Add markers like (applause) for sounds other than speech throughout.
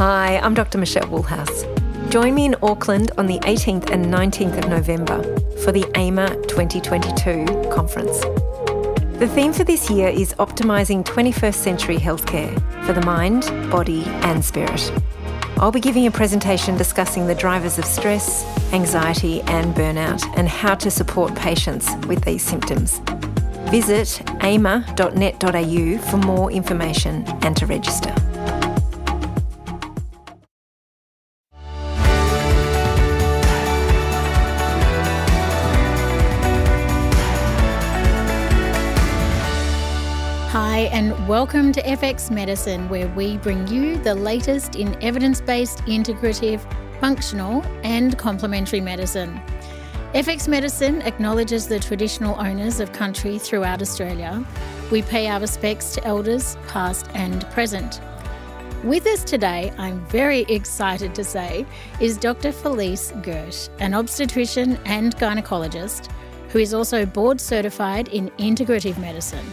Hi, I'm Dr. Michelle Woolhouse. Join me in Auckland on the 18th and 19th of November for the AIMA 2022 conference. The theme for this year is optimising 21st century healthcare for the mind, body, and spirit. I'll be giving a presentation discussing the drivers of stress, anxiety, and burnout, and how to support patients with these symptoms. Visit aima.net.au for more information and to register. Welcome to FX Medicine, where we bring you the latest in evidence based, integrative, functional, and complementary medicine. FX Medicine acknowledges the traditional owners of country throughout Australia. We pay our respects to elders, past and present. With us today, I'm very excited to say, is Dr. Felice Gersh, an obstetrician and gynecologist who is also board certified in integrative medicine.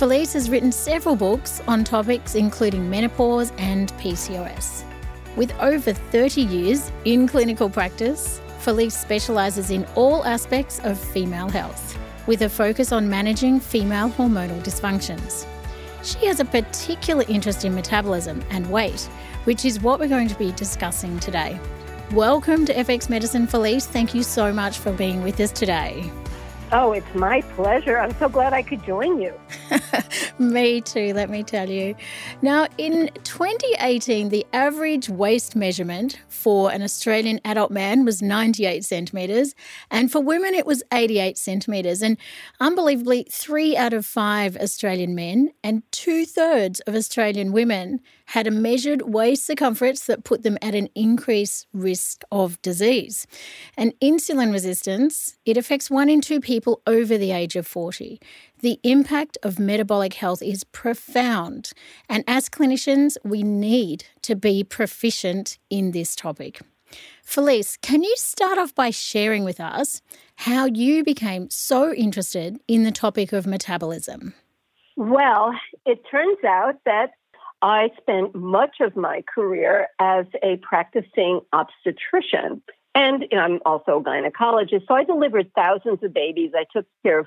Felice has written several books on topics including menopause and PCOS. With over 30 years in clinical practice, Felice specialises in all aspects of female health, with a focus on managing female hormonal dysfunctions. She has a particular interest in metabolism and weight, which is what we're going to be discussing today. Welcome to FX Medicine, Felice. Thank you so much for being with us today. Oh, it's my pleasure. I'm so glad I could join you. (laughs) me too, let me tell you. Now, in 2018, the average waist measurement for an Australian adult man was 98 centimetres, and for women, it was 88 centimetres. And unbelievably, three out of five Australian men and two thirds of Australian women had a measured waist circumference that put them at an increased risk of disease. And insulin resistance, it affects one in two people over the age of 40. The impact of metabolic health is profound, and as clinicians, we need to be proficient in this topic. Felice, can you start off by sharing with us how you became so interested in the topic of metabolism? Well, it turns out that I spent much of my career as a practicing obstetrician. And I'm also a gynecologist. So I delivered thousands of babies. I took care of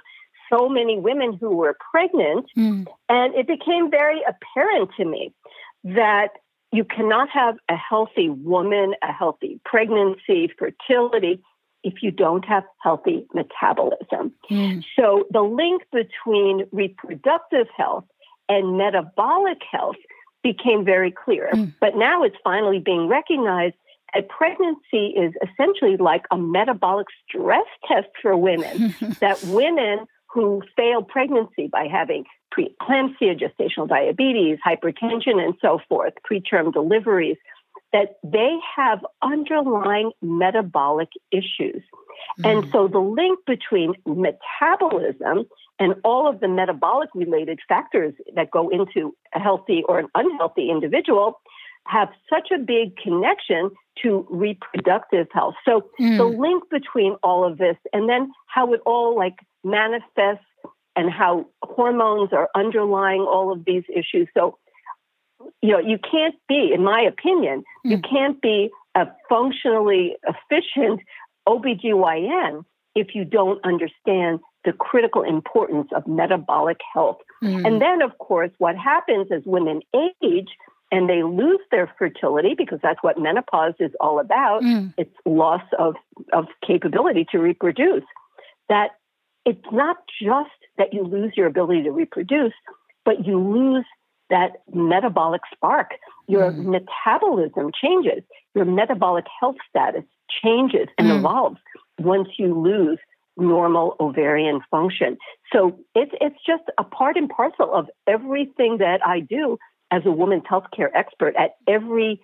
so many women who were pregnant. Mm. And it became very apparent to me that you cannot have a healthy woman, a healthy pregnancy, fertility, if you don't have healthy metabolism. Mm. So the link between reproductive health and metabolic health became very clear. Mm. But now it's finally being recognized that pregnancy is essentially like a metabolic stress test for women, (laughs) that women who fail pregnancy by having preeclampsia, gestational diabetes, hypertension, and so forth, preterm deliveries, that they have underlying metabolic issues. Mm. And so the link between metabolism and all of the metabolic related factors that go into a healthy or an unhealthy individual have such a big connection to reproductive health. So mm. the link between all of this and then how it all like manifests and how hormones are underlying all of these issues. So you know, you can't be, in my opinion, mm. you can't be a functionally efficient OBGYN if you don't understand the critical importance of metabolic health. Mm. And then, of course, what happens as women age and they lose their fertility because that's what menopause is all about, mm. it's loss of, of capability to reproduce. That it's not just that you lose your ability to reproduce, but you lose that metabolic spark. Your mm. metabolism changes, your metabolic health status changes and mm. evolves once you lose normal ovarian function. So it's it's just a part and parcel of everything that I do as a women's healthcare expert at every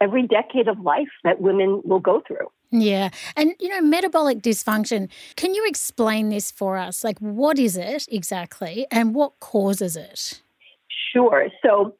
every decade of life that women will go through. Yeah. And you know metabolic dysfunction, can you explain this for us? Like what is it exactly and what causes it? Sure. So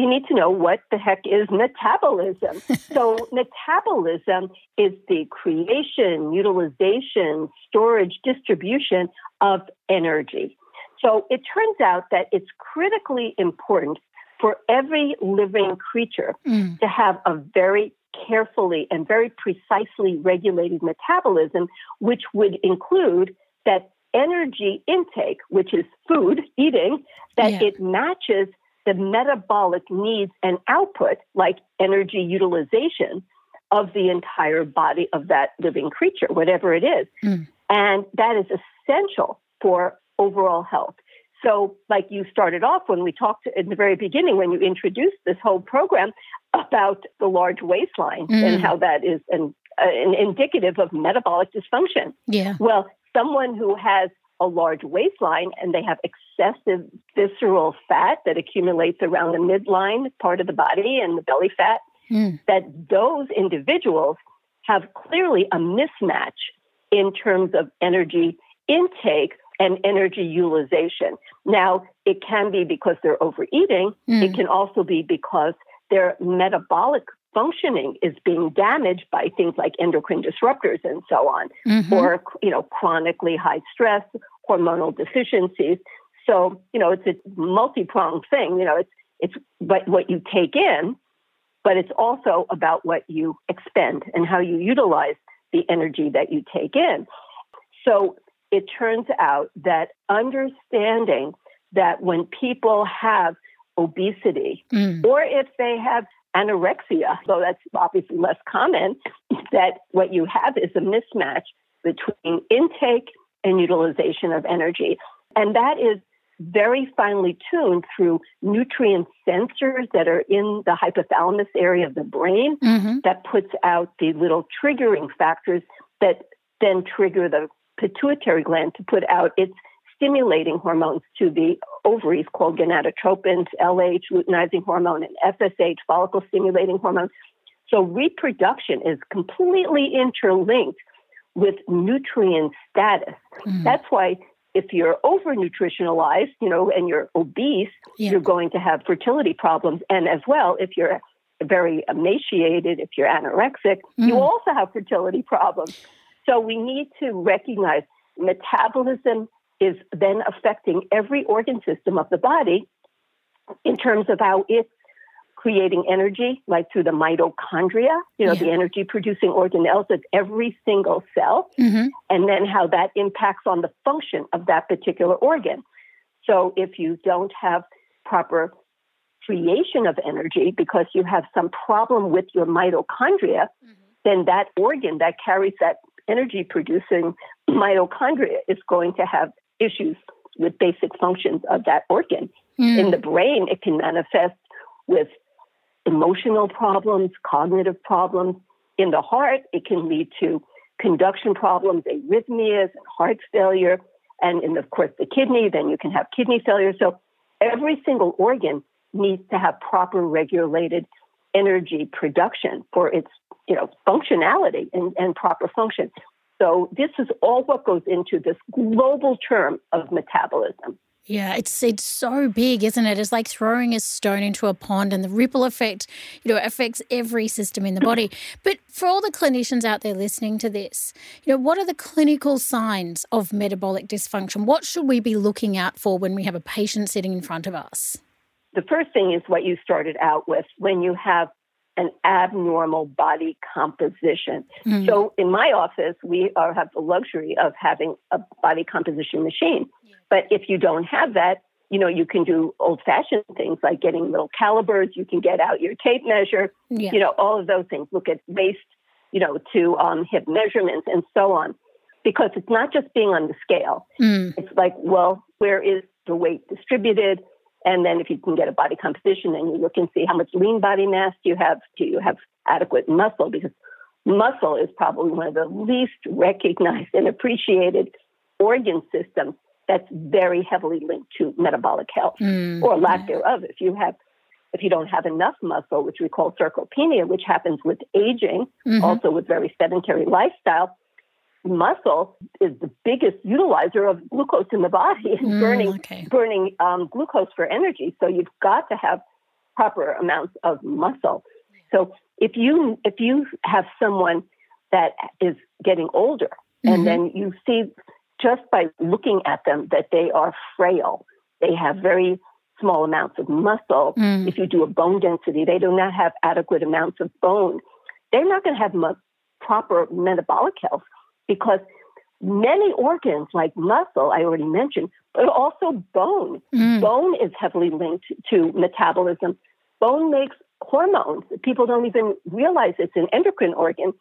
you need to know what the heck is metabolism. (laughs) so, metabolism is the creation, utilization, storage, distribution of energy. So, it turns out that it's critically important for every living creature mm. to have a very carefully and very precisely regulated metabolism, which would include that energy intake, which is food, eating, that yeah. it matches the metabolic needs and output, like energy utilization, of the entire body of that living creature, whatever it is. Mm. And that is essential for overall health. So, like you started off when we talked in the very beginning, when you introduced this whole program about the large waistline mm. and how that is an, uh, an indicative of metabolic dysfunction. Yeah. Well, someone who has a large waistline and they have excessive visceral fat that accumulates around the midline part of the body and the belly fat, mm. that those individuals have clearly a mismatch in terms of energy intake and energy utilization. Now, it can be because they're overeating, mm. it can also be because their metabolic functioning is being damaged by things like endocrine disruptors and so on, mm-hmm. or you know, chronically high stress, hormonal deficiencies. So, you know, it's a multi-pronged thing. You know, it's it's what, what you take in, but it's also about what you expend and how you utilize the energy that you take in. So it turns out that understanding that when people have obesity mm. or if they have anorexia, though that's obviously less common, that what you have is a mismatch between intake and utilization of energy. And that is very finely tuned through nutrient sensors that are in the hypothalamus area of the brain mm-hmm. that puts out the little triggering factors that then trigger the pituitary gland to put out its stimulating hormones to the ovaries called gonadotropins, LH, luteinizing hormone, and FSH, follicle stimulating hormone. So reproduction is completely interlinked with nutrient status. Mm-hmm. That's why if you're over nutritionalized, you know, and you're obese, yeah. you're going to have fertility problems. And as well, if you're very emaciated, if you're anorexic, mm. you also have fertility problems. So we need to recognize metabolism is then affecting every organ system of the body in terms of how it's creating energy, like through the mitochondria, you know, yeah. the energy producing organelles of every single cell, mm-hmm. and then how that impacts on the function of that particular organ. So if you don't have proper creation of energy because you have some problem with your mitochondria, mm-hmm. then that organ that carries that energy producing mitochondria is going to have issues with basic functions of that organ. Mm. In the brain, it can manifest with emotional problems, cognitive problems. In the heart, it can lead to conduction problems, arrhythmias, and heart failure. And in, of course, the kidney, then you can have kidney failure. So every single organ needs to have proper regulated energy production for its you know functionality and, and proper function. So this is all what goes into this global term of metabolism. Yeah, it's it's so big, isn't it? It's like throwing a stone into a pond and the ripple effect, you know, affects every system in the body. (laughs) But for all the clinicians out there listening to this, you know, what are the clinical signs of metabolic dysfunction? What should we be looking out for when we have a patient sitting in front of us? The first thing is what you started out with when you have an abnormal body composition. Mm. So in my office, we are, have the luxury of having a body composition machine. But if you don't have that, you know, you can do old fashioned things like getting little calipers. You can get out your tape measure, yeah. you know, all of those things. Look at waist, you know, to um, hip measurements and so on. Because it's not just being on the scale. Mm. It's like, well, where is the weight distributed? And then if you can get a body composition, then you look and see how much lean body mass do you have? Do you have adequate muscle? Because muscle is probably one of the least recognized and appreciated organ systems that's very heavily linked to metabolic health mm, or lack thereof. If you have if you don't have enough muscle, which we call sarcopenia, which happens with aging, mm-hmm. also with very sedentary lifestyle, muscle is the biggest utilizer of glucose in the body and mm, burning okay. burning um, glucose for energy. So you've got to have proper amounts of muscle. So if you if you have someone that is getting older mm-hmm. and then you see just by looking at them that they are frail, they have very small amounts of muscle. Mm. If you do a bone density, they do not have adequate amounts of bone. They're not going to have mu- proper metabolic health because many organs like muscle, I already mentioned, but also bone. Mm. Bone is heavily linked to metabolism. Bone makes hormones. People don't even realize it's an endocrine organ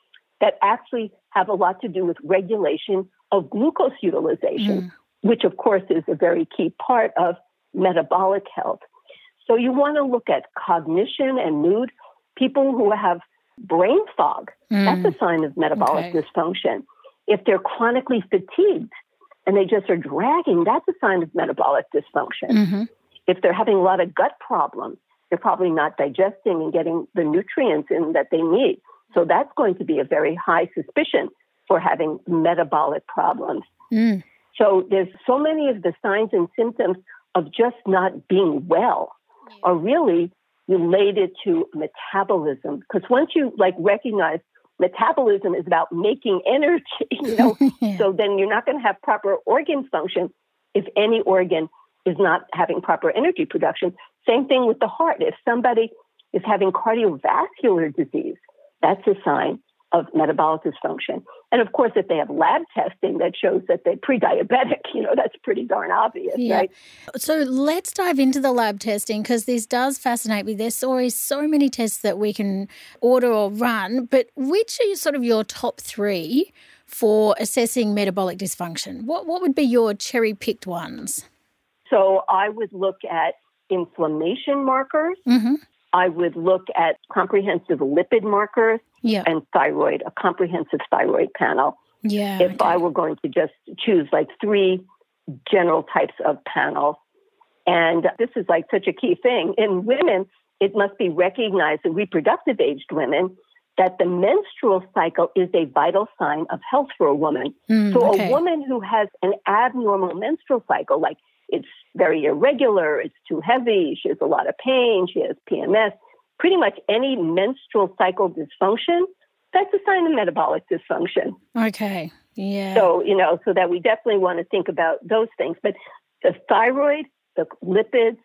that actually have a lot to do with regulation of glucose utilization, Mm. which of course is a very key part of metabolic health. So you want to look at cognition and mood. People who have brain fog, Mm. that's a sign of metabolic Okay. dysfunction. If they're chronically fatigued and they just are dragging, that's a sign of metabolic dysfunction. Mhm. If they're having a lot of gut problems, they're probably not digesting and getting the nutrients in that they need. So that's going to be a very high suspicion for having metabolic problems. Mm. So there's so many of the signs and symptoms of just not being well are really related to metabolism. Because once you like recognize metabolism is about making (laughs) energy, you know, (laughs) Yeah. so then you're not going to have proper organ function if any organ is not having proper energy production. Same thing with the heart. If somebody is having cardiovascular disease, that's a sign of metabolic dysfunction. And of course, if they have lab testing that shows that they're pre-diabetic, (laughs) you know, that's pretty darn obvious, Yeah. right? So let's dive into the lab testing because this does fascinate me. There's always so many tests that we can order or run, but which are sort of your top three for assessing metabolic dysfunction? What what would be your cherry picked ones? So I would look at inflammation markers. Mm-hmm. I would look at comprehensive lipid markers Yeah, and thyroid, a comprehensive thyroid panel. yeah. if okay. I were going to just choose like three general types of panels. And this is like such a key thing. In women, it must be recognized in reproductive aged women that the menstrual cycle is a vital sign of health for a woman. Mm, So okay. a woman who has an abnormal menstrual cycle, like it's very irregular, it's too heavy, she has a lot of pain, she has PMS, pretty much any menstrual cycle dysfunction, that's a sign of metabolic dysfunction. Okay. Yeah. So, you know, so that we definitely want to think about those things. But the thyroid, the lipids,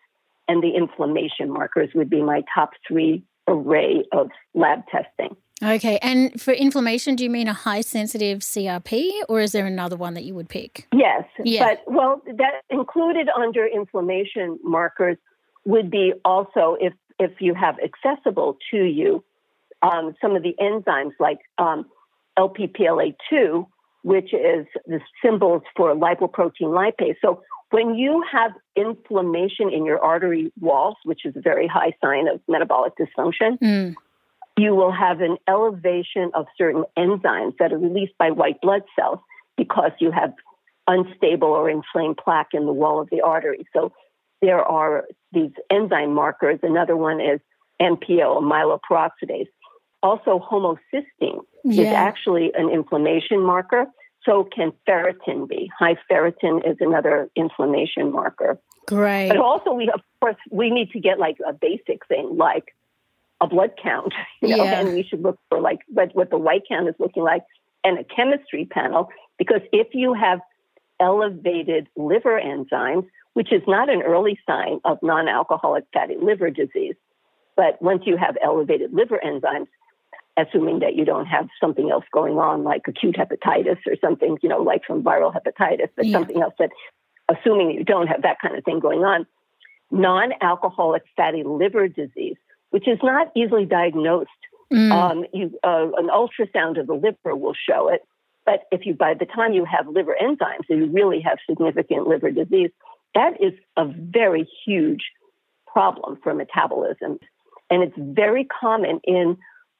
and the inflammation markers would be my top three array of lab testing. okay. And for inflammation, do you mean a high sensitive CRP or is there another one that you would pick? Yes. Yeah. But, well, that included under inflammation markers would be also if, if you have accessible to you um, some of the enzymes like um, LPPLA2, which is the symbols for lipoprotein lipase. So when you have inflammation in your artery walls, which is a very high sign of metabolic dysfunction, Mm, you will have an elevation of certain enzymes that are released by white blood cells because you have unstable or inflamed plaque in the wall of the artery. So there are these enzyme markers. Another one is MPO, myeloperoxidase. Also, homocysteine is actually an inflammation marker. So can ferritin be. High ferritin is another inflammation marker. Great. But also, we of course we need to get like a basic thing like a blood count, (laughs) you know, Yeah. and we should look for like what, what the white count is looking like and a chemistry panel because if you have elevated liver enzymes, which is not an early sign of non-alcoholic fatty liver disease, but once you have elevated liver enzymes, assuming that you don't have something else going on like acute hepatitis or something, you know, like from viral hepatitis, but Yeah. something else that, assuming you don't have that kind of thing going on, non alcoholic fatty liver disease, which is not easily diagnosed. Mm, Um, you, uh, an ultrasound of the liver will show it. But if you, by the time you have liver enzymes, and you really have significant liver disease, that is a very huge problem for metabolism. And it's very common in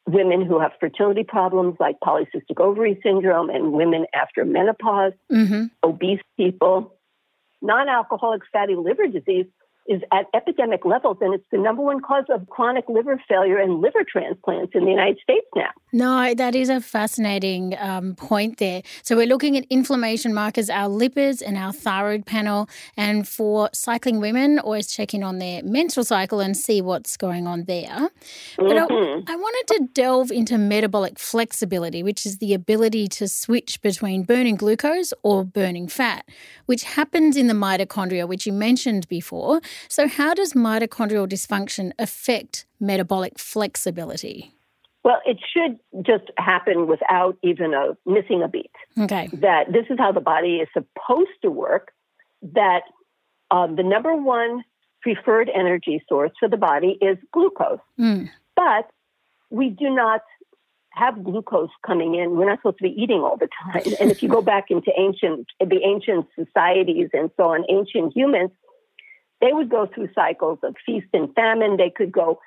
women who have fertility problems like polycystic ovary syndrome and women after menopause, mhm. obese people. Non alcoholic fatty liver disease is at epidemic levels, and it's the number one cause of chronic liver failure and liver transplants in the United States now. No, that is a fascinating um, point there. So we're looking at inflammation markers, our lipids and our thyroid panel. And for cycling women, always check in on their menstrual cycle and see what's going on there. But I, Mhm. I wanted to delve into metabolic flexibility, which is the ability to switch between burning glucose or burning fat, which happens in the mitochondria, which you mentioned before. So, how does mitochondrial dysfunction affect metabolic flexibility? Well, it should just happen without even a missing a beat. Okay. That this is how the body is supposed to work. That um, the number one preferred energy source for the body is glucose. Mm. But we do not have glucose coming in. We're not supposed to be eating all the time. And if you go back into ancient, the ancient societies and so on, ancient humans, they would go through cycles of feast and famine. They could go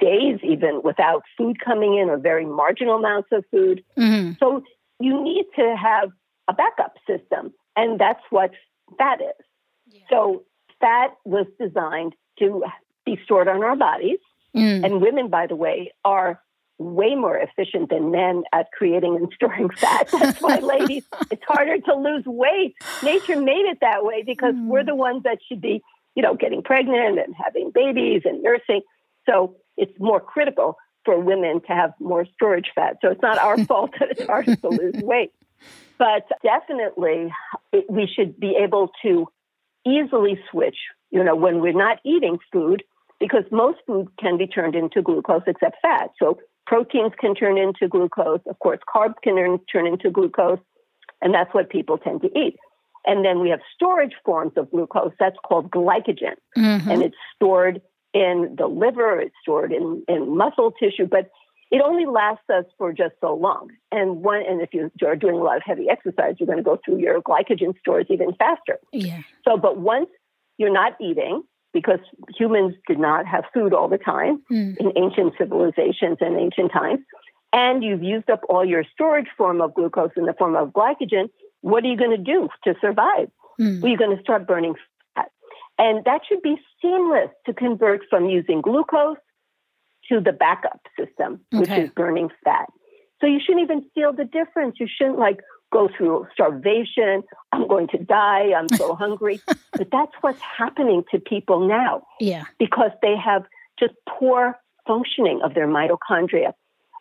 days even without food coming in or very marginal amounts of food. Mm-hmm. So you need to have a backup system. And that's what fat is. Yeah. So fat was designed to be stored on our bodies. Mm. And women, by the way, are way more efficient than men at creating and storing fat. (laughs) That's why, ladies, it's harder to lose weight. Nature made it that way because Mm. we're the ones that should be, you know, getting pregnant and having babies and nursing. So it's more critical for women to have more storage fat. So it's not our (laughs) fault that it's harder to lose weight. But definitely, it, we should be able to easily switch, you know, when we're not eating food, because most food can be turned into glucose except fat. So proteins can turn into glucose. Of course, carbs can turn into glucose, and that's what people tend to eat. And then we have storage forms of glucose. That's called glycogen, Mhm. and it's stored in the liver. It's stored in, in muscle tissue, but it only lasts us for just so long. And one, and if you are doing a lot of heavy exercise, you're going to go through your glycogen stores even faster. Yeah. So, but once you're not eating, because humans did not have food all the time Mm. in ancient civilizations and ancient times, and you've used up all your storage form of glucose in the form of glycogen, what are you going to do to survive? Mm. Well, you're going to start burning fat. And that should be seamless to convert from using glucose to the backup system, which Okay. is burning fat. So you shouldn't even feel the difference. You shouldn't like go through starvation. I'm going to die. I'm so (laughs) hungry. But that's what's happening to people now Yeah. because they have just poor functioning of their mitochondria.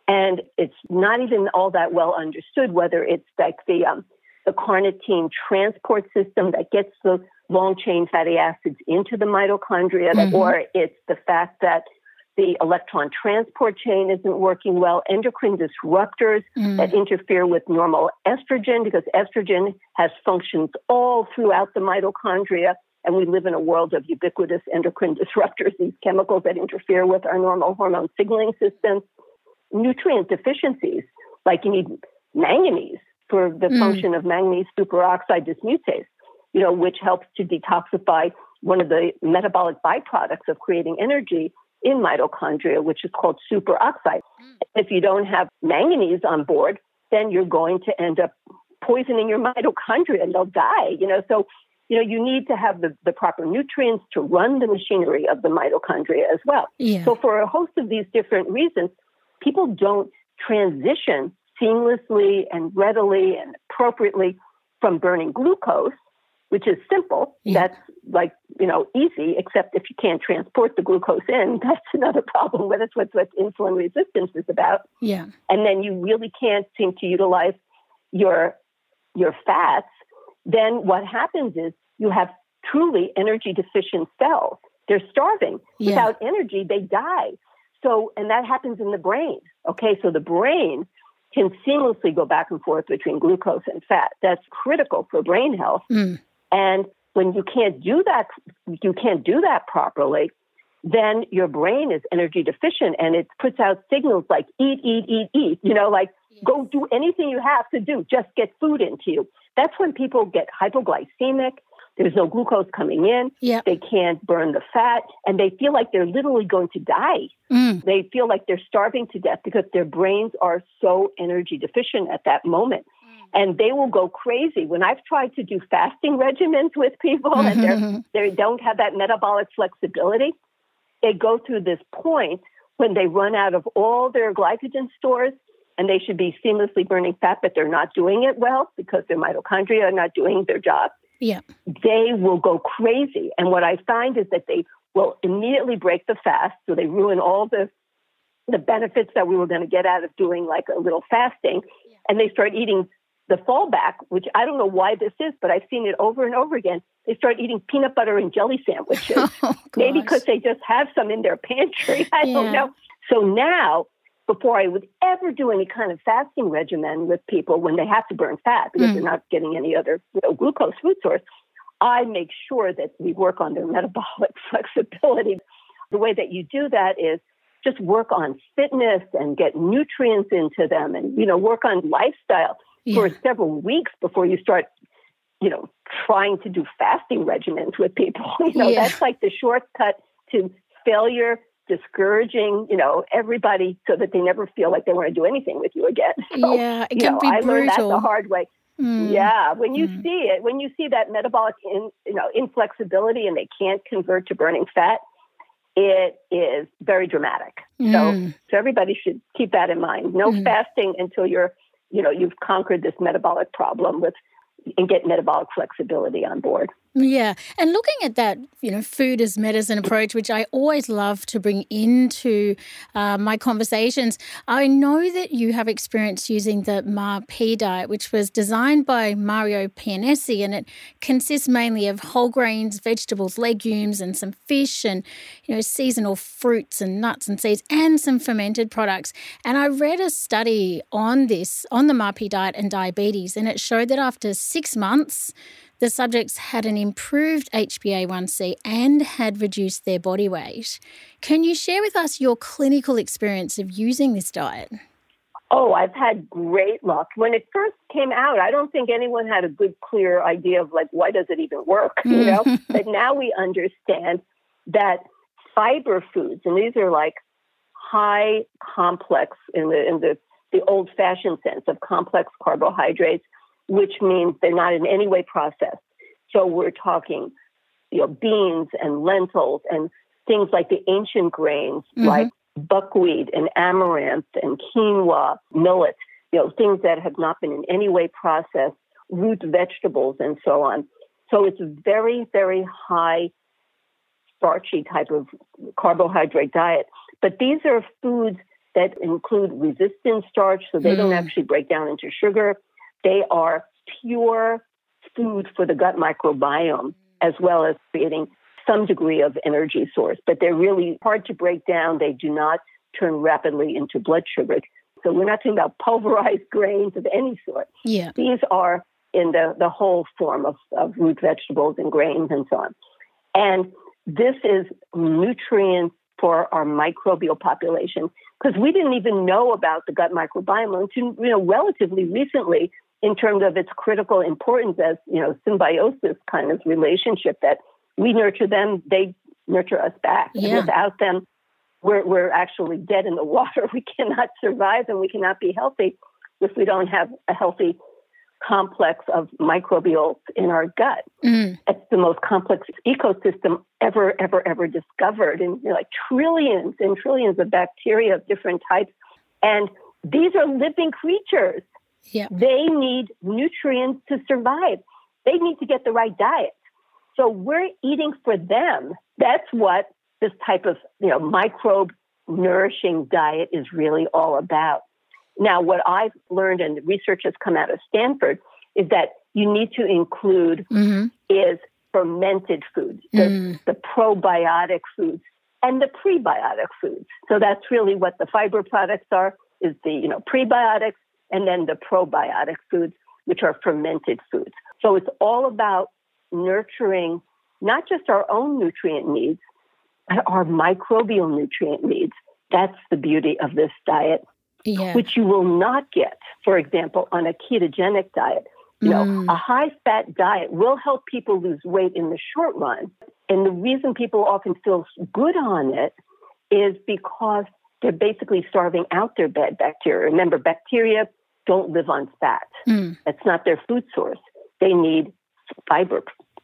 And it's not even all that well understood whether it's like the, um, the carnitine transport system that gets the long chain fatty acids into the mitochondria, Mhm. or it's the fact that the electron transport chain isn't working well, endocrine disruptors Mm. that interfere with normal estrogen because estrogen has functions all throughout the mitochondria. And we live in a world of ubiquitous endocrine disruptors, these chemicals that interfere with our normal hormone signaling system. Nutrient deficiencies, like you need manganese for the Mm. function of manganese superoxide dismutase, you know, which helps to detoxify one of the metabolic byproducts of creating energy in mitochondria, which is called superoxide. If you don't have manganese on board, then you're going to end up poisoning your mitochondria and they'll die, you know. So, you know, you need to have the, the proper nutrients to run the machinery of the mitochondria as well. Yeah. So, for a host of these different reasons, people don't transition seamlessly and readily and appropriately from burning glucose, which is simple. Yeah. That's like, you know, easy, except if you can't transport the glucose in, (laughs) that's another problem. But that's what, what insulin resistance is about. yeah. And then you really can't seem to utilize your your fats, then what happens is you have truly energy deficient cells. They're starving. Yeah. Without energy, they die. So, and that happens in the brain. Okay, so the brain can seamlessly go back and forth between glucose and fat. That's critical for brain health. Mm. And when you can't do that, you can't do that properly, then your brain is energy deficient and it puts out signals like eat, eat, eat, eat. You know, like go do anything you have to do, just get food into you. That's when people get hypoglycemic. There's no glucose coming in. Yeah. They can't burn the fat and they feel like they're literally going to die. Mm. They feel like they're starving to death because their brains are so energy deficient at that moment. And they will go crazy. When I've tried to do fasting regimens with people and they're (laughs) Mhm. they don't have that metabolic flexibility, they go through this point when they run out of all their glycogen stores and they should be seamlessly burning fat, but they're not doing it well because their mitochondria are not doing their job. Yeah. They will go crazy. And what I find is that they will immediately break the fast. So they ruin all the the benefits that we were going to get out of doing like a little fasting. And they start eating the fallback, which I don't know why this is, but I've seen it over and over again. They start eating peanut butter and jelly sandwiches. (laughs) Oh, Maybe because they just have some in their pantry. (laughs) I Yeah. don't know. So now, before I would ever do any kind of fasting regimen with people when they have to burn fat because Mm. they're not getting any other you know, glucose food source, I make sure that we work on their (laughs) metabolic flexibility. The way that you do that is just work on fitness and get nutrients into them and you know work on lifestyle for several weeks before you start you know trying to do fasting regimens with people (laughs) you know Yeah. that's like the shortcut to failure discouraging you know everybody so that they never feel like they want to do anything with you again (laughs) so, yeah, it can know, be I learned that the brutal. hard way Mm. yeah, when you Mm. see it, when you see that metabolic in, you know inflexibility and they can't convert to burning fat, it is very dramatic. Mm. So everybody should keep that in mind. No Mm. fasting until you're, you know, you've conquered this metabolic problem with and get metabolic flexibility on board. Yeah. And looking at that, you know, food as medicine approach, which I always love to bring into uh, my conversations, I know that you have experience using the MARP diet, which was designed by Mario Pianesi, and it consists mainly of whole grains, vegetables, legumes, and some fish, and, you know, seasonal fruits and nuts and seeds, and some fermented products. And I read a study on this, on the MARP diet and diabetes, and it showed that after six months, the subjects had an improved HbA1c and had reduced their body weight. Can you share with us your clinical experience of using this diet? Oh, I've had great luck. When it first came out, I don't think anyone had a good, clear idea of like why does it even work, you know? Mm. but now we understand that fiber foods, and these are like high complex in the in the, the old fashioned sense of complex carbohydrates, which means they're not in any way processed. So we're talking, you know, beans and lentils and things like the ancient grains Mhm. like buckwheat and amaranth and quinoa, millet, you know, things that have not been in any way processed, root vegetables and so on. So it's a very, very high starchy type of carbohydrate diet. But these are foods that include resistant starch, so they don't Mm. actually break down into sugar. They are pure food for the gut microbiome, as well as creating some degree of energy source. But they're really hard to break down. They do not turn rapidly into blood sugar. So we're not talking about pulverized (laughs) grains of any sort. Yeah. These are in the, the whole form of, of root vegetables and grains and so on. And this is nutrients for our microbial population because we didn't even know about the gut microbiome until you know relatively recently in terms of its critical importance as you know symbiosis kind of relationship that we nurture them they nurture us back Yeah. and without them we're, we're actually dead in the water (laughs) we cannot survive and we cannot be healthy if we don't have a healthy complex of microbials in our gut Mm. it's the most complex ecosystem ever, ever, ever discovered, and you know, like trillions and trillions of bacteria of different types. And these are living creatures. Yeah. They need nutrients to survive. They need to get the right diet. So we're eating for them. That's what this type of you know microbe nourishing diet is really all about. Now, what I've learned and research has come out of Stanford is that you need to include hmm is fermented foods, the, Mm. the probiotic foods and the prebiotic foods. So that's really what the fiber products are, is the, you know, prebiotics and then the probiotic foods, which are fermented foods. So it's all about nurturing not just our own nutrient needs, but our microbial nutrient needs. That's the beauty of this diet, Yeah. which you will not get, for example, on a ketogenic diet. You know, Mm. a high fat diet will help people lose weight in the short run. And the reason people often feel good on it is because they're basically starving out their bad bacteria. Remember, bacteria don't live on fat. Mm. That's not their food source. They need fiber.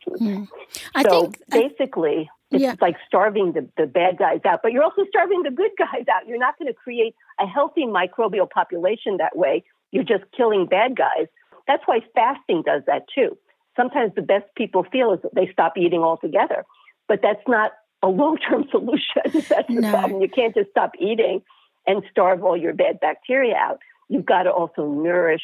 Mm. I so think I- basically, it's Yeah. like starving the, the bad guys out, but you're also starving the good guys out. You're not going to create a healthy microbial population that way. You're just killing bad guys. That's why fasting does that too. Sometimes the best people feel is that they stop eating altogether, but that's not a long term (laughs) solution. that's the No. problem. You can't just stop eating and starve all your bad bacteria out. You've got to also nourish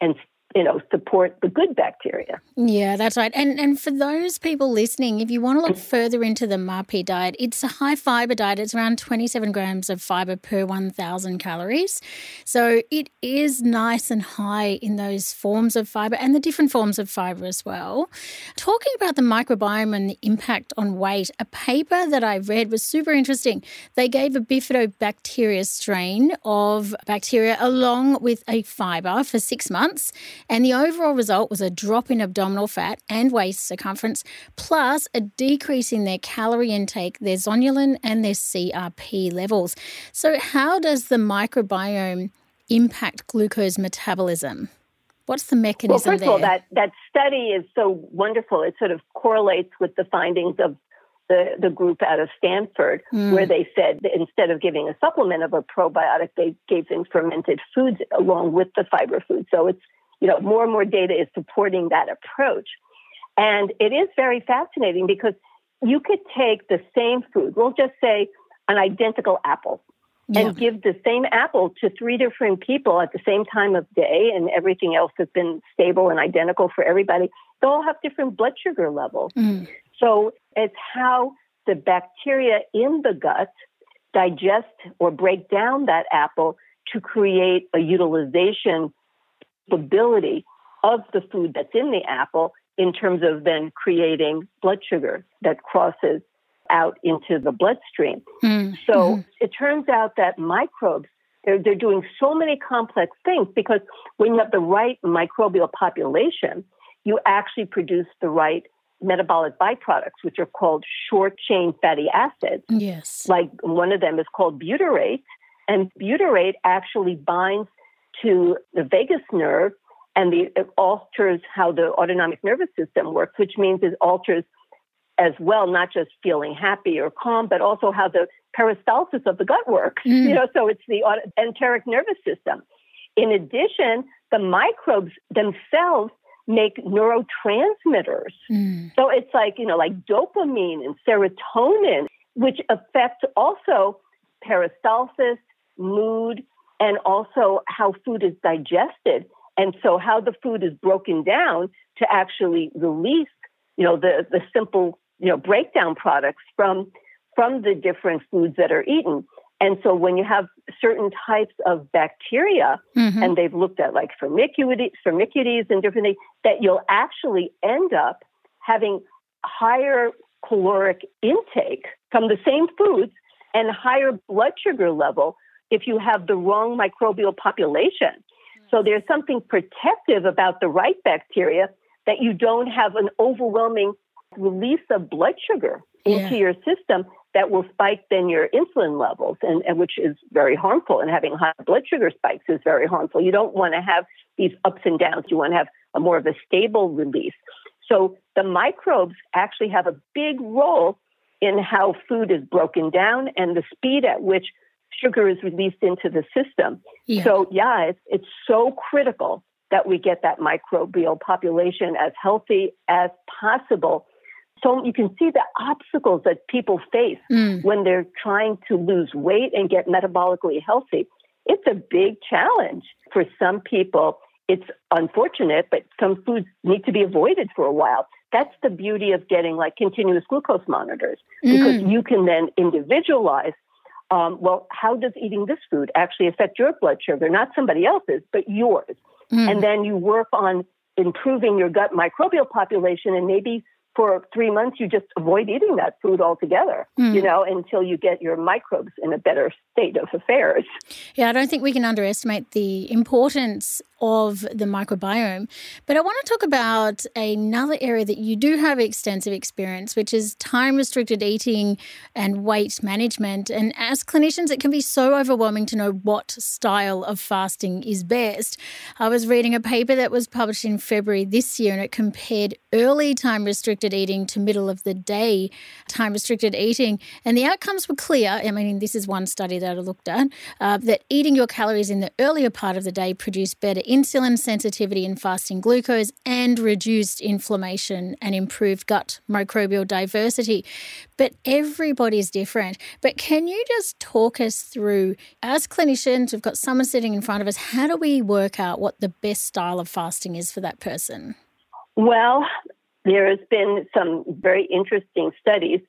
and you know, support the good bacteria. Yeah, that's right. And and for those people listening, if you want to look further into the MAPI diet, it's a high fiber diet. It's around 27 grams of fiber per 1,000 calories. So it is nice and high in those forms of fiber and the different forms of fiber as well. Talking about the microbiome and the impact on weight, a paper that I read was super interesting. They gave a bifidobacteria strain of bacteria along with a fiber for six months and the overall result was a drop in abdominal fat and waist circumference, plus a decrease in their calorie intake, their zonulin, and their CRP levels. So, how does the microbiome impact glucose metabolism? What's the mechanism well, first there? of all, that, that study is so wonderful. It sort of correlates with the findings of the, the group out of Stanford, mm. where they said instead of giving a supplement of a probiotic, they gave them fermented foods along with the fiber food. So it's you know, more and more data is supporting that approach. And it is very fascinating because you could take the same food, we'll just say an identical apple, yeah. and give the same apple to three different people at the same time of day, and everything else has been stable and identical for everybody. They all have different blood sugar levels. Mm. So it's how the bacteria in the gut digest or break down that apple to create a utilization capability of the food that's in the apple in terms of then creating blood sugar that crosses out into the bloodstream. Mm. So mm-hmm. it turns out that microbes, they're, they're doing so many complex things because when you have the right microbial population, you actually produce the right metabolic byproducts, which are called short chain fatty acids. Yes. Like one of them is called butyrate, and butyrate actually binds to the vagus nerve and the, it alters how the autonomic nervous system works, which means it alters as well, not just feeling happy or calm, but also how the peristalsis of the gut works. Mm. You know, so it's the enteric nervous system. In addition, the microbes themselves make neurotransmitters. Mm. So it's like, you know, like dopamine and serotonin, which affect also peristalsis, mood, and also how food is digested. And so how the food is broken down to actually release, you know, the, the simple, you know, breakdown products from from the different foods that are eaten. And so when you have certain types of bacteria, mm-hmm. and they've looked at like Firmicutes, Firmicutes and different things, that you'll actually end up having higher caloric intake from the same foods and higher blood sugar level if you have the wrong microbial population. So there's something protective about the right bacteria that you don't have an overwhelming release of blood sugar into yeah. your system that will spike then your insulin levels and, and, which is very harmful and having high blood sugar spikes is very harmful you don't want to have these ups and downs you want to have a more of a stable release so the microbes actually have a big role in how food is broken down and the speed at which sugar is released into the system. Yeah. So, yeah, it's, it's so critical that we get that microbial population as healthy as possible. So you can see the obstacles that people face mm. when they're trying to lose weight and get metabolically healthy. It's a big challenge for some people. It's unfortunate, but some foods need to be avoided for a while. That's the beauty of getting like continuous glucose monitors because mm. you can then individualize um, well, how does eating this food actually affect your blood sugar? Not somebody else's, but yours. Mm. And then you work on improving your gut microbial population and maybe for three months you just avoid eating that food altogether mm. you know until you get your microbes in a better state of affairs yeah i don't think we can underestimate the importance of the microbiome. But I want to talk about another area that you do have extensive experience, which is time restricted eating and weight management. And as clinicians, it can be so overwhelming to know what style of fasting is best. I was reading a paper that was published in February this year, and it compared early time restricted eating to middle of the day time restricted eating. And the outcomes were clear. I mean, this is one study that I looked at uh, that eating your calories in the earlier part of the day produced better insulin sensitivity in fasting glucose and reduced inflammation and improved gut microbial diversity. But everybody's different. But can you just talk us through, as clinicians, we've got someone sitting in front of us, how do we work out what the best style of fasting is for that person? Well, there has been some very interesting studies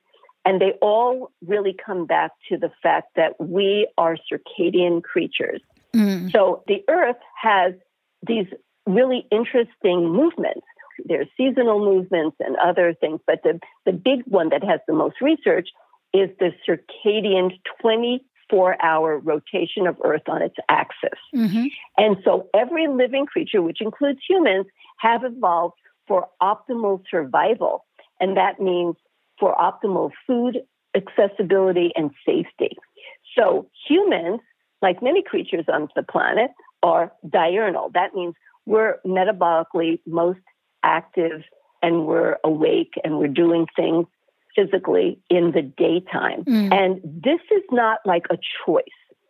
and they all really come back to the fact that we are circadian creatures. Mm. So the earth has these really interesting movements. There's seasonal movements and other things, but the, the big one that has the most research is the circadian 24 hour rotation of Earth on its axis. Mm-hmm. And so every living creature, which includes humans, have evolved for optimal survival. And that means for optimal food accessibility and safety. So humans, like many creatures on the planet, are diurnal. That means we're metabolically most active and we're awake and we're doing things physically in the daytime. Mm. And this is not like a choice.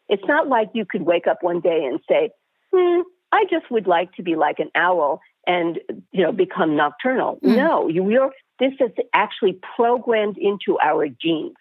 It's not like you could wake up one day and say, hmm, I just would like to be like an owl and you know become nocturnal. Mm. No, you, are this is actually programmed into our genes.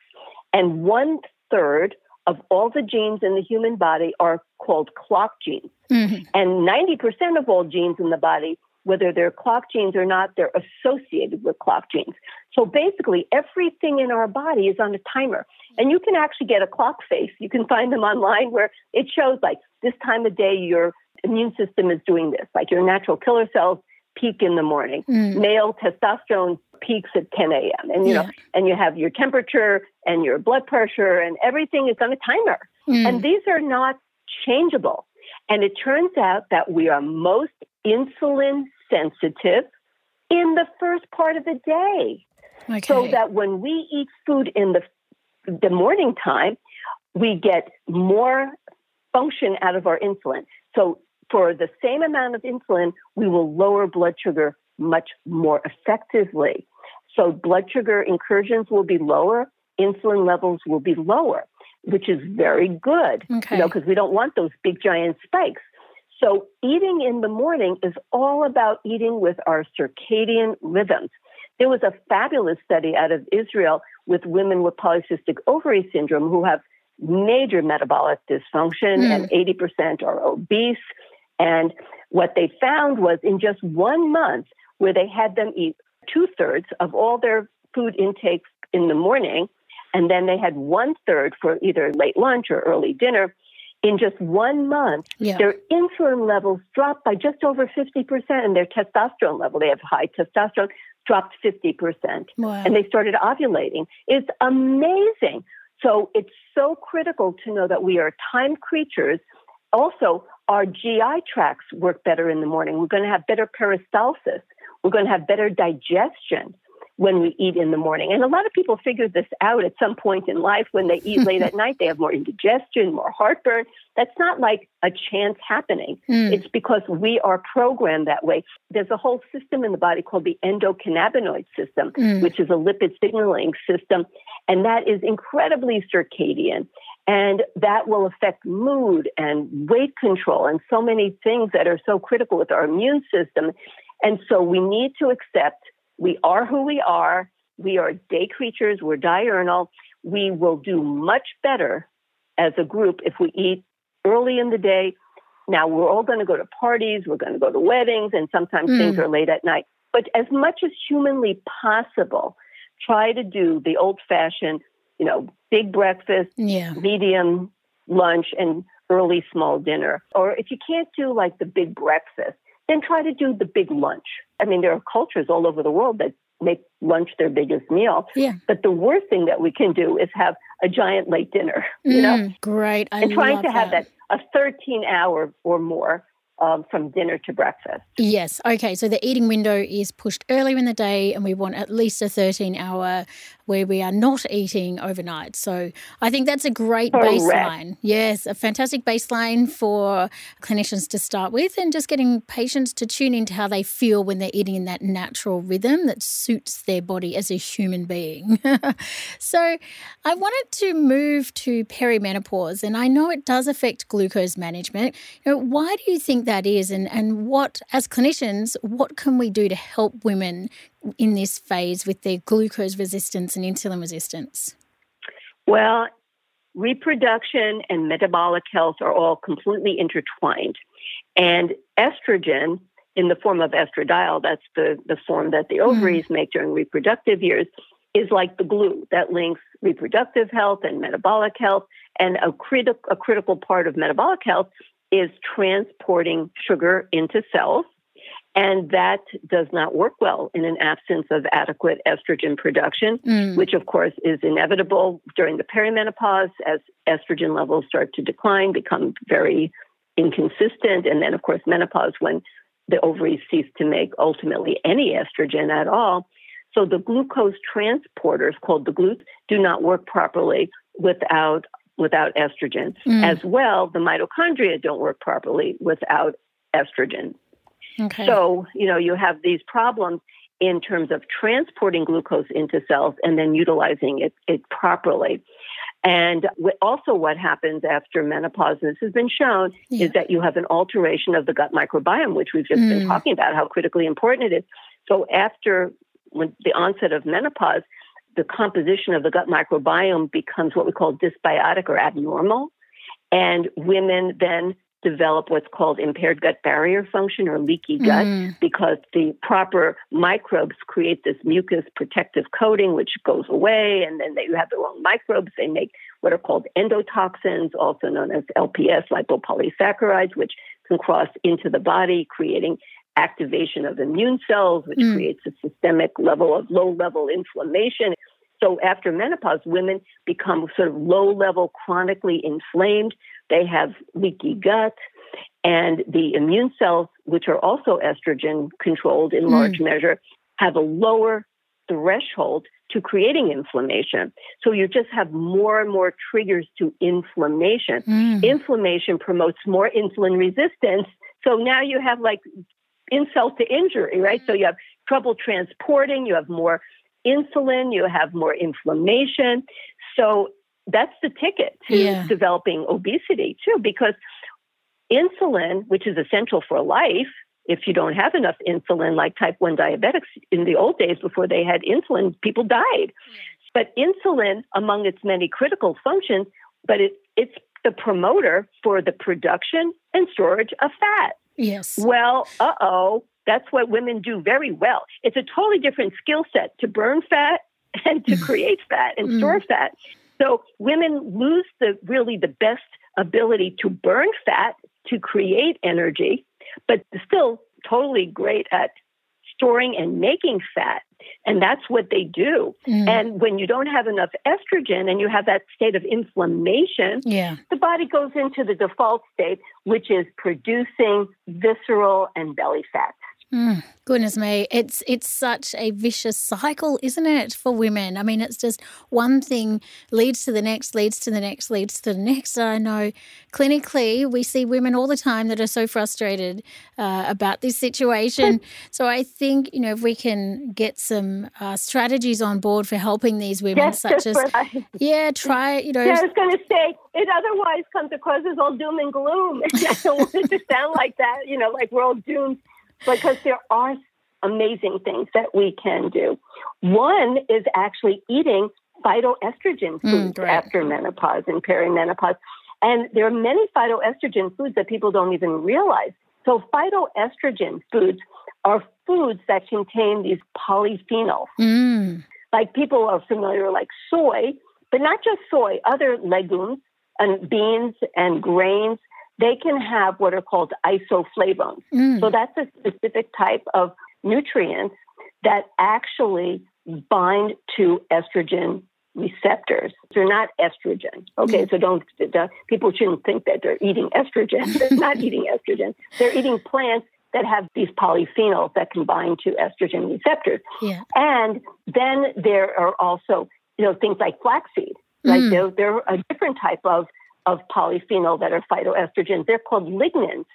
And one third of all the genes in the human body are called clock genes. Mm-hmm. And 90% of all genes in the body, whether they're clock genes or not, they're associated with clock genes. So basically, everything in our body is on a timer. And you can actually get a clock face. You can find them online where it shows like this time of day your immune system is doing this, like your natural killer cells peak in the morning. Mm. Male testosterone peaks at 10 a.m. And you yeah. know, and you have your temperature and your blood pressure and everything is on a timer. Mm. And these are not changeable. And it turns out that we are most insulin sensitive in the first part of the day. Okay. So that when we eat food in the the morning time, we get more function out of our insulin. So for the same amount of insulin, we will lower blood sugar much more effectively. So blood sugar incursions will be lower, insulin levels will be lower, which is very good, okay. you know, because we don't want those big giant spikes. So eating in the morning is all about eating with our circadian rhythms. There was a fabulous study out of Israel with women with polycystic ovary syndrome who have major metabolic dysfunction mm. and 80% are obese and what they found was in just one month, where they had them eat two thirds of all their food intakes in the morning, and then they had one third for either late lunch or early dinner. In just one month, yeah. their insulin levels dropped by just over 50%, and their testosterone level, they have high testosterone, dropped 50%. Wow. And they started ovulating. It's amazing. So it's so critical to know that we are time creatures. Also, our GI tracts work better in the morning. We're going to have better peristalsis. We're going to have better digestion when we eat in the morning. And a lot of people figure this out at some point in life when they eat late at (laughs) night. They have more indigestion, more heartburn. That's not like a chance happening. Mm. It's because we are programmed that way. There's a whole system in the body called the endocannabinoid system, mm. which is a lipid signaling system. And that is incredibly circadian. And that will affect mood and weight control and so many things that are so critical with our immune system. And so we need to accept we are who we are. We are day creatures. We're diurnal. We will do much better as a group if we eat early in the day. Now, we're all going to go to parties, we're going to go to weddings, and sometimes mm. things are late at night. But as much as humanly possible, try to do the old fashioned you know, big breakfast, yeah. medium lunch, and early small dinner. Or if you can't do like the big breakfast, then try to do the big lunch. I mean, there are cultures all over the world that make lunch their biggest meal. Yeah. But the worst thing that we can do is have a giant late dinner, you mm, know? Great. I and trying to have that. that a 13 hour or more um, from dinner to breakfast. Yes. Okay. So the eating window is pushed earlier in the day, and we want at least a 13 hour where we are not eating overnight. So I think that's a great Correct. baseline. Yes, a fantastic baseline for clinicians to start with and just getting patients to tune into how they feel when they're eating in that natural rhythm that suits their body as a human being. (laughs) so I wanted to move to perimenopause and I know it does affect glucose management. You know, why do you think that is and, and what as clinicians, what can we do to help women in this phase with their glucose resistance and insulin resistance? Well, reproduction and metabolic health are all completely intertwined. And estrogen, in the form of estradiol, that's the, the form that the ovaries mm. make during reproductive years, is like the glue that links reproductive health and metabolic health. And a, criti- a critical part of metabolic health is transporting sugar into cells and that does not work well in an absence of adequate estrogen production, mm. which of course is inevitable during the perimenopause as estrogen levels start to decline, become very inconsistent. And then, of course, menopause when the ovaries cease to make ultimately any estrogen at all. So the glucose transporters called the GLUTs do not work properly without without estrogen. Mm. As well, the mitochondria don't work properly without estrogen. Okay. So, you know, you have these problems in terms of transporting glucose into cells and then utilizing it, it properly. And also, what happens after menopause, and this has been shown, yeah. is that you have an alteration of the gut microbiome, which we've just mm. been talking about, how critically important it is. So, after when the onset of menopause, the composition of the gut microbiome becomes what we call dysbiotic or abnormal. And women then develop what's called impaired gut barrier function or leaky gut mm. because the proper microbes create this mucus protective coating which goes away and then they you have the wrong microbes they make what are called endotoxins also known as lps lipopolysaccharides which can cross into the body creating activation of immune cells which mm. creates a systemic level of low level inflammation so after menopause, women become sort of low level, chronically inflamed. They have leaky gut. And the immune cells, which are also estrogen controlled in large mm. measure, have a lower threshold to creating inflammation. So you just have more and more triggers to inflammation. Mm. Inflammation promotes more insulin resistance. So now you have like insult to injury, right? So you have trouble transporting, you have more insulin, you have more inflammation. So that's the ticket to yeah. developing obesity too, because insulin, which is essential for life, if you don't have enough insulin, like type 1 diabetics in the old days before they had insulin, people died. But insulin, among its many critical functions, but it, it's the promoter for the production and storage of fat. Yes. Well, uh oh, that's what women do very well. It's a totally different skill set to burn fat (laughs) and to create fat and mm. store fat. So women lose the really the best ability to burn fat to create energy, but still totally great at storing and making fat. And that's what they do. Mm. And when you don't have enough estrogen and you have that state of inflammation, yeah. the body goes into the default state, which is producing visceral and belly fat. Mm, goodness me, it's it's such a vicious cycle, isn't it, for women? I mean, it's just one thing leads to the next, leads to the next, leads to the next. I know clinically we see women all the time that are so frustrated uh, about this situation. so I think you know if we can get some uh, strategies on board for helping these women, yes, such as right. yeah, try you know. Yeah, I was going to say it otherwise comes across as all doom and gloom. (laughs) I don't want it to sound like that. You know, like we're all doomed because there are amazing things that we can do. One is actually eating phytoestrogen mm, foods mm, after menopause and perimenopause. And there are many phytoestrogen foods that people don't even realize. So, phytoestrogen foods are foods that contain these polyphenols. Mm. Like people are familiar, like soy, but not just soy, other legumes and beans and grains they can have what are called isoflavones. Mm. So that's a specific type of nutrients that actually bind to estrogen receptors. They're not estrogen. Okay, mm. so don't people shouldn't think that they're eating estrogen. (laughs) they're not eating estrogen. They're eating plants that have these polyphenols that can bind to estrogen receptors. Yeah. And then there are also, you know, things like flaxseed. Right? Mm. They're, they're a different type of, of polyphenol that are phytoestrogens. They're called lignans.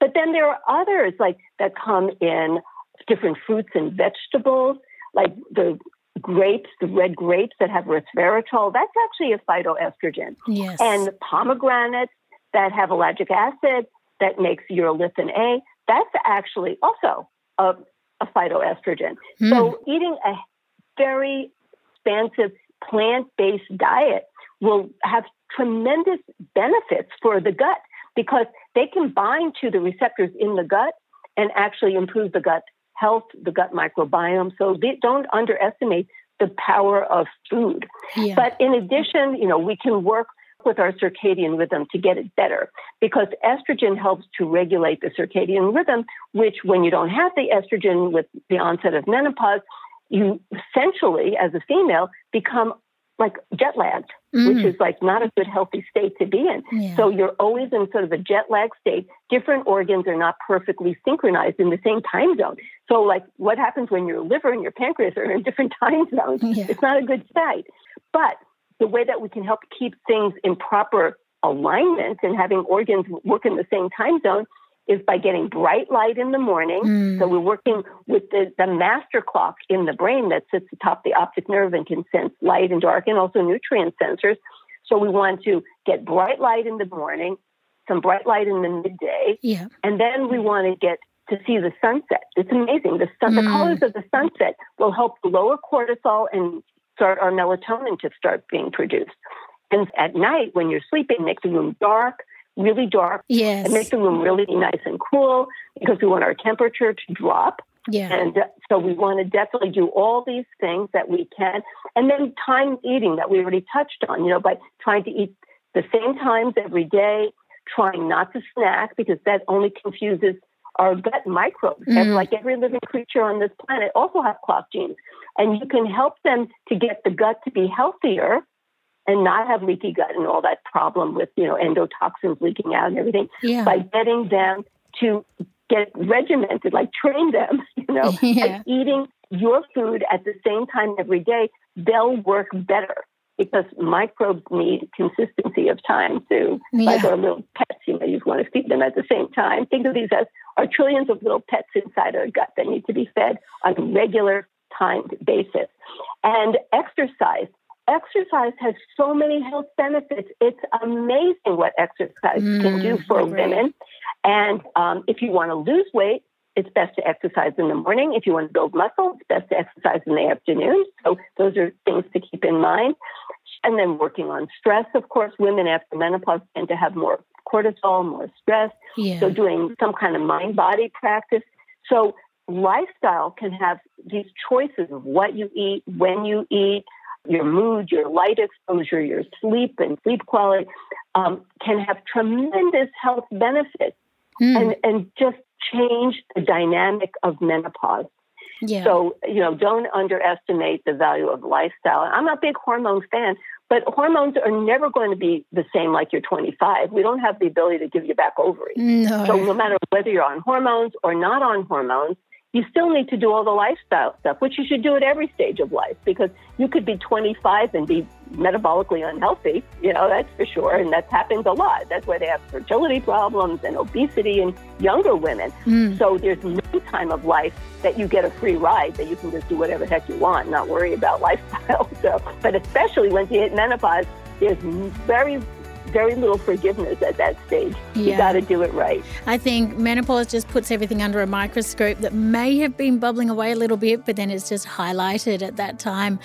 But then there are others like that come in different fruits and vegetables, like the grapes, the red grapes that have resveratrol. That's actually a phytoestrogen. Yes. And pomegranates that have ellagic acid that makes urolithin A, that's actually also a, a phytoestrogen. Mm. So eating a very expansive plant-based diet will have tremendous benefits for the gut because they can bind to the receptors in the gut and actually improve the gut health, the gut microbiome. So don't underestimate the power of food. yeah. But in addition, you know, we can work with our circadian rhythm to get it better because estrogen helps to regulate the circadian rhythm, which when you don't have the estrogen with the onset of menopause, you essentially, as a female, become like jet lagged, which Mm. is like not a good healthy state to be in. Yeah. So you're always in sort of a jet lag state. Different organs are not perfectly synchronized in the same time zone. So like what happens when your liver and your pancreas are in different (laughs) time zones? Yeah. It's not a good sight. But the way that we can help keep things in proper alignment and having organs work in the same time zone is by getting bright light in the morning. Mm. So we're working with the, the master clock in the brain that sits atop the optic nerve and can sense light and dark and also nutrient sensors. So we want to get bright light in the morning, some bright light in the midday, yeah. and then we want to get to see the sunset. It's amazing. The, sun, the Mm. colors of the sunset will help lower cortisol and start our melatonin to start being produced. And at night, when you're sleeping, make the room dark, really dark, Yes. and make the room really nice and cool because we want our temperature to drop. yeah. And uh, so we want to definitely do all these things that we can. And then time eating that we already touched on, you know, by trying to eat the same times every day, trying not to snack because that only confuses our gut microbes. Mm. And like every living creature on this planet also have clock genes. And you can help them to get the gut to be healthier and not have leaky gut and all that problem with, you know, endotoxins leaking out and everything yeah. by getting them to get regimented, like train them, (laughs) you know, (laughs) Yeah. and eating your food at the same time every day, they'll work better because microbes need consistency of time too. Like Yeah. our little pets, you know, you want to feed them at the same time. Think of these as our trillions of little pets inside our gut that need to be fed on a regular timed basis. And exercise. Exercise has so many health benefits. It's amazing what exercise can do Mm, for women. And um, if you want to lose weight, it's best to exercise in the morning. If you want to build muscle, it's best to exercise in the afternoon. So those are things to keep in mind. And then working on stress, of course, women after menopause tend to have more cortisol, more stress. yeah. So doing some kind of mind body practice. So lifestyle can have these choices of what you eat, when you eat, your mood, your light exposure, your sleep and sleep quality um, can have tremendous health benefits Mm. and, and just change the dynamic of menopause. yeah. So, you know, don't underestimate the value of lifestyle. I'm not a big hormone fan, but hormones are never going to be the same like you're 25. We don't have the ability to give you back ovaries. no. So no matter whether you're on hormones or not on hormones, you still need to do all the lifestyle stuff, which you should do at every stage of life because you could be 25 and be metabolically unhealthy. You know, that's for sure. And that happens a lot. That's why they have fertility problems and obesity in younger women. Mm. So there's no time of life that you get a free ride that you can just do whatever the heck you want, not worry about (laughs) lifestyle. So, but especially once you hit menopause, there's very, very little forgiveness at that stage. You got to do it right. I think menopause just puts everything under a microscope that may have been bubbling away a little bit, but then it's just highlighted at that time.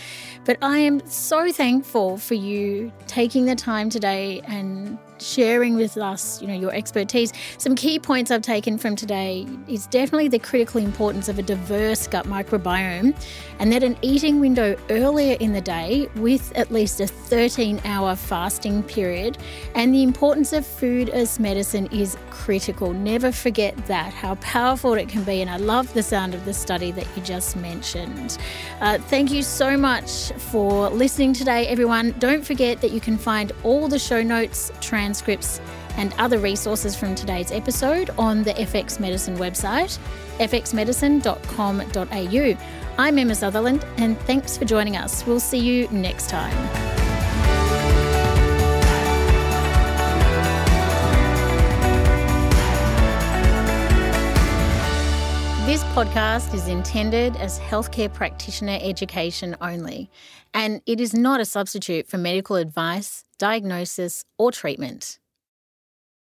But I am so thankful for you taking the time today and sharing with us, you know, your expertise. Some key points I've taken from today is definitely the critical importance of a diverse gut microbiome and that an eating window earlier in the day with at least a 13 hour fasting period and the importance of food as medicine is critical. Never forget that, how powerful it can be. And I love the sound of the study that you just mentioned. Uh, thank you so much for listening today, everyone. Don't forget that you can find all the show notes, transcripts, and other resources from today's episode on the FX Medicine website, fxmedicine.com.au. I'm Emma Sutherland, and thanks for joining us. We'll see you next time. This podcast is intended as healthcare practitioner education only, and it is not a substitute for medical advice, diagnosis, or treatment.